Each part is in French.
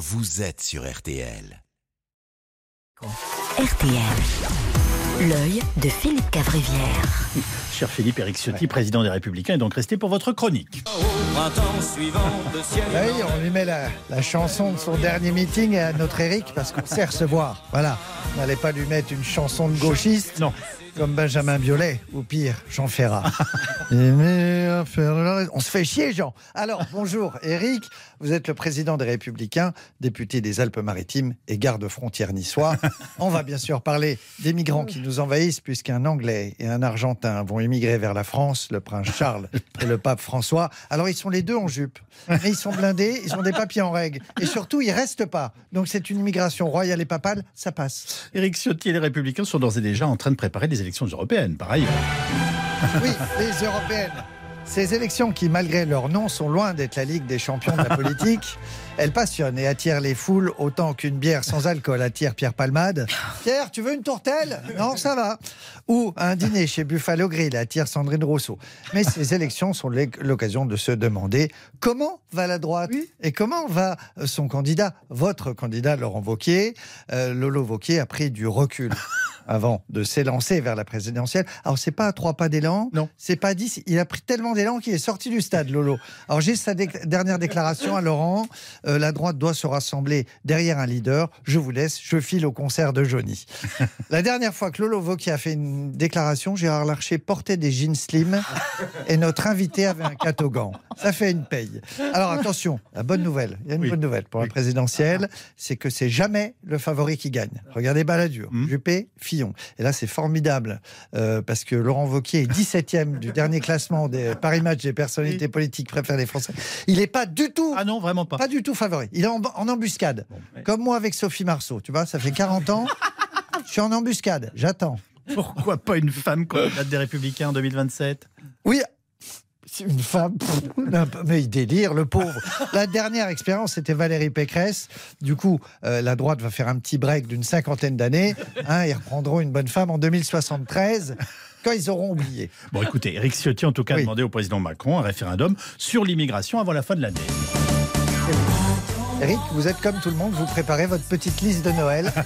vous êtes sur RTL. RTL. L'œil de Philippe Cavrivière. Cher Philippe Eric Ciotti, président des Républicains, est donc resté pour votre chronique. Ah oui, on lui met la, la chanson de son dernier meeting à notre Eric parce qu'on sait recevoir. Voilà. On n'allait pas lui mettre une chanson de gauchiste. Non. Comme Benjamin Biolay, ou pire, Jean Ferrat. On se fait chier, Jean. Alors, bonjour, Eric. Vous êtes le président des Républicains, député des Alpes-Maritimes et garde-frontière niçois. On va bien sûr parler des migrants qui nous envahissent, puisqu'un Anglais et un Argentin vont émigrer vers la France, le prince Charles et le pape François. Alors, ils sont les deux en jupe, mais ils sont blindés, ils ont des papiers en règle. Et surtout, ils restent pas. Donc, c'est une immigration royale et papale, ça passe. Eric Ciotti et les Républicains sont d'ores et déjà en train de préparer des élections européennes, par ailleurs. Oui, les européennes. Ces élections qui, malgré leur nom, sont loin d'être la Ligue des champions de la politique, elles passionnent et attirent les foules autant qu'une bière sans alcool attire Pierre Palmade. Pierre, tu veux une tourtelle Non, ça va. Ou un dîner chez Buffalo Grill attire Sandrine Rousseau. Mais ces élections sont l'oc- l'occasion de se demander comment va la droite et comment va son candidat, votre candidat Laurent Wauquiez. Euh, Lolo Wauquiez a pris du recul avant de s'élancer vers la présidentielle. Alors, c'est pas à trois pas d'élan. Non. C'est pas dix. Il a pris tellement d'élan qu'il est sorti du stade, Lolo. Alors, j'ai sa dernière déclaration à Laurent. Euh, la droite doit se rassembler derrière un leader. Je vous laisse. Je file au concert de Johnny. la dernière fois que Lolo Wauquiez a fait une déclaration, Gérard Larcher portait des jeans slim et notre invité avait un catogan. Ça fait une paye. Alors, attention, la bonne nouvelle. Il y a une Oui. bonne nouvelle pour Oui. la présidentielle. C'est que c'est jamais le favori qui gagne. Regardez Balladur, Mhm. Juppé, Fillon. Et là, c'est formidable euh, parce que Laurent Wauquiez est 17e du dernier classement des Paris Match des personnalités politiques préférées des Français. Il n'est pas du tout, Ah non, vraiment pas. pas du tout favori. Il est en, en embuscade. Comme moi avec Sophie Marceau. Tu vois, ça fait 40 ans. Je suis en embuscade. J'attends. Pourquoi pas une femme candidate des Républicains en 2027 Oui. Une femme, pff, mais il délire, le pauvre. La dernière expérience, c'était Valérie Pécresse. Du coup, euh, la droite va faire un petit break d'une cinquantaine d'années. Hein, ils reprendront une bonne femme en 2073, quand ils auront oublié. Bon, écoutez, Eric Ciotti, en tout cas, a Oui. demandé au président Macron un référendum sur l'immigration avant la fin de l'année. Eric, vous êtes comme tout le monde, vous préparez votre petite liste de Noël.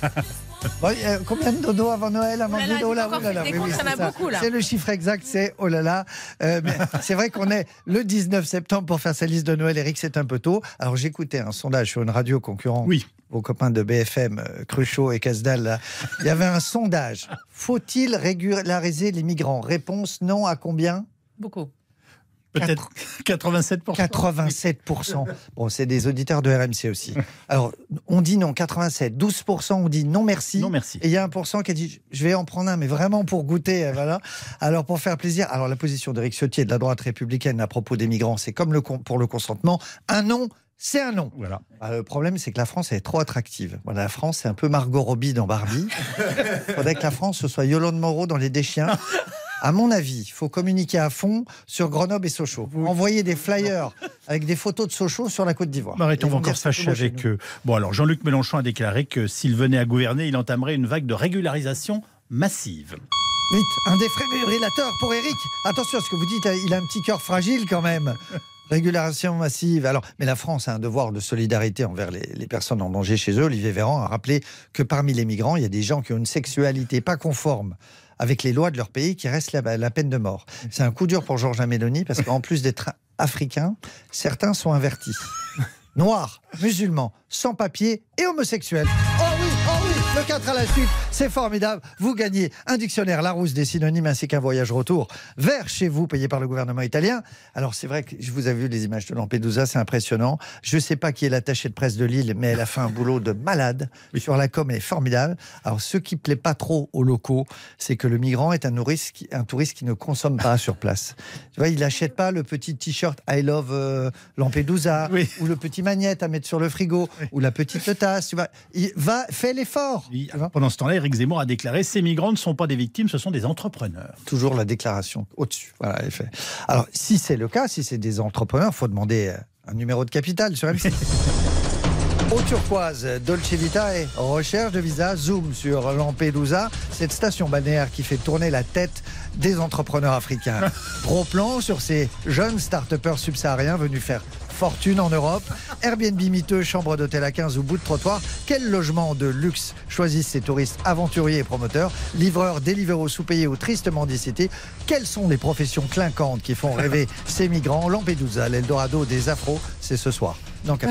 Bon, euh, combien de dodo avant Noël, Amandine Oh là, là c'est le chiffre exact, c'est oh là là. Euh, mais c'est vrai qu'on est le 19 septembre pour faire sa liste de Noël. Eric, c'est un peu tôt. Alors j'écoutais un sondage sur une radio concurrente. Oui. Vos copains de BFM, euh, Cruchot et Casdal, là. il y avait un sondage. Faut-il régulariser les migrants? Réponse non à combien? Beaucoup. Peut-être 87%. 87%. Bon, c'est des auditeurs de RMC aussi. Alors, on dit non, 87. 12%, on dit non merci. Non, merci. Et il y a un pourcent qui a dit je vais en prendre un, mais vraiment pour goûter. Voilà. Alors, pour faire plaisir. Alors, la position d'Éric Ciotti et de la droite républicaine à propos des migrants, c'est comme le, con- pour le consentement. Un non, c'est un non. Voilà. Ah, le problème, c'est que la France elle est trop attractive. Voilà, la France, c'est un peu Margot Robbie dans Barbie. Il faudrait que la France, ce soit Yolande Moreau dans Les Déchiens. À mon avis, il faut communiquer à fond sur Grenoble et Sochaux. Envoyer des flyers avec des photos de Sochaux sur la Côte d'Ivoire. Arrêtons, encore chez avec eux. Bon, alors Jean-Luc Mélenchon a déclaré que s'il venait à gouverner, il entamerait une vague de régularisation massive. Vite, un défibrillateur pour Eric. Attention, ce que vous dites, il a un petit cœur fragile quand même. Régularisation massive. Alors, mais la France a un devoir de solidarité envers les, les personnes en danger chez eux. Olivier Véran a rappelé que parmi les migrants, il y a des gens qui ont une sexualité pas conforme avec les lois de leur pays qui restent la, peine de mort. C'est un coup dur pour Georges Mélanie parce qu'en plus d'être africains, certains sont invertis. Noirs, musulmans, sans papier et homosexuels. Le 4 à la suite, c'est formidable. Vous gagnez un dictionnaire Larousse des synonymes ainsi qu'un voyage retour vers chez vous payé par le gouvernement italien. Alors c'est vrai que je vous ai vu les images de Lampedusa, c'est impressionnant. Je ne sais pas qui est l'attaché de presse de Lille, mais elle a fait un boulot de malade. Sur la com, elle est formidable. Alors ce qui plaît pas trop aux locaux, c'est que le migrant est un touriste, qui, un touriste qui ne consomme pas sur place. Tu vois, il n'achète pas le petit t-shirt I love euh, Lampedusa Oui. ou le petit magnète à mettre sur le frigo ou la petite tasse. Tu vois, il va, fait l'effort. Oui, pendant ce temps-là, Éric Zemmour a déclaré ces migrants ne sont pas des victimes, ce sont des entrepreneurs. toujours la déclaration au-dessus. Voilà. Alors, si c'est le cas, si c'est des entrepreneurs, il faut demander un numéro de capital sur M6. Au turquoise, Dolce Vita et recherche de visa, zoom sur Lampedusa, cette station balnéaire qui fait tourner la tête des entrepreneurs africains. Gros plan sur ces jeunes start-upers subsahariens venus faire fortune en Europe. Airbnb miteux, chambre d'hôtel à 15 ou bout de trottoir. Quel logement de luxe choisissent ces touristes aventuriers et promoteurs? Livreurs, Deliveroo, sous-payés ou tristement dicités Quelles sont les professions clinquantes qui font rêver ces migrants? Lampedusa, l'Eldorado des afros, c'est ce soir. Donc,